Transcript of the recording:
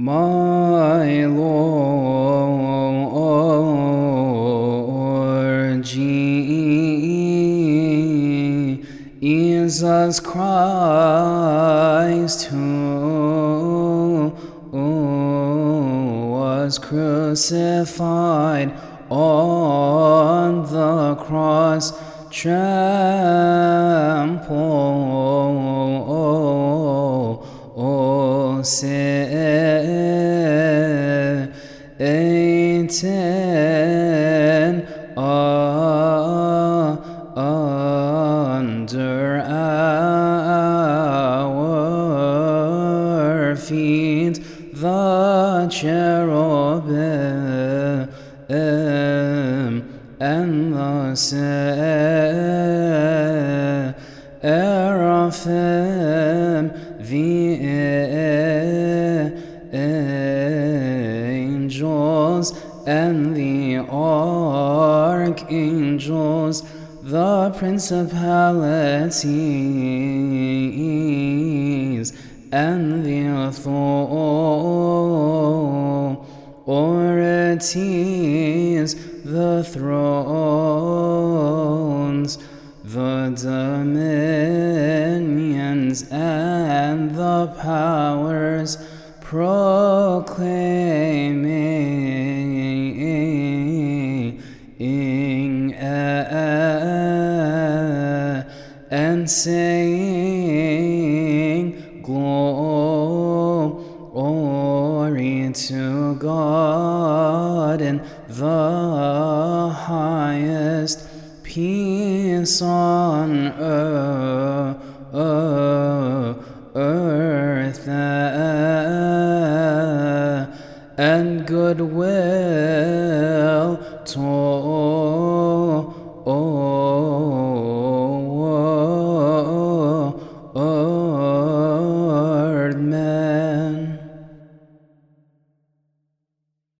My Lord Jesus Christ, who was crucified on the cross, trample oh, oh, oh, Satan ah, under our feet the cherubim and the seraphim, the and the archangels, the principalities and the authorities, the thrones, the dominions, and the powers, proclaiming and saying, Glory to God in the highest, peace on earth, and goodwill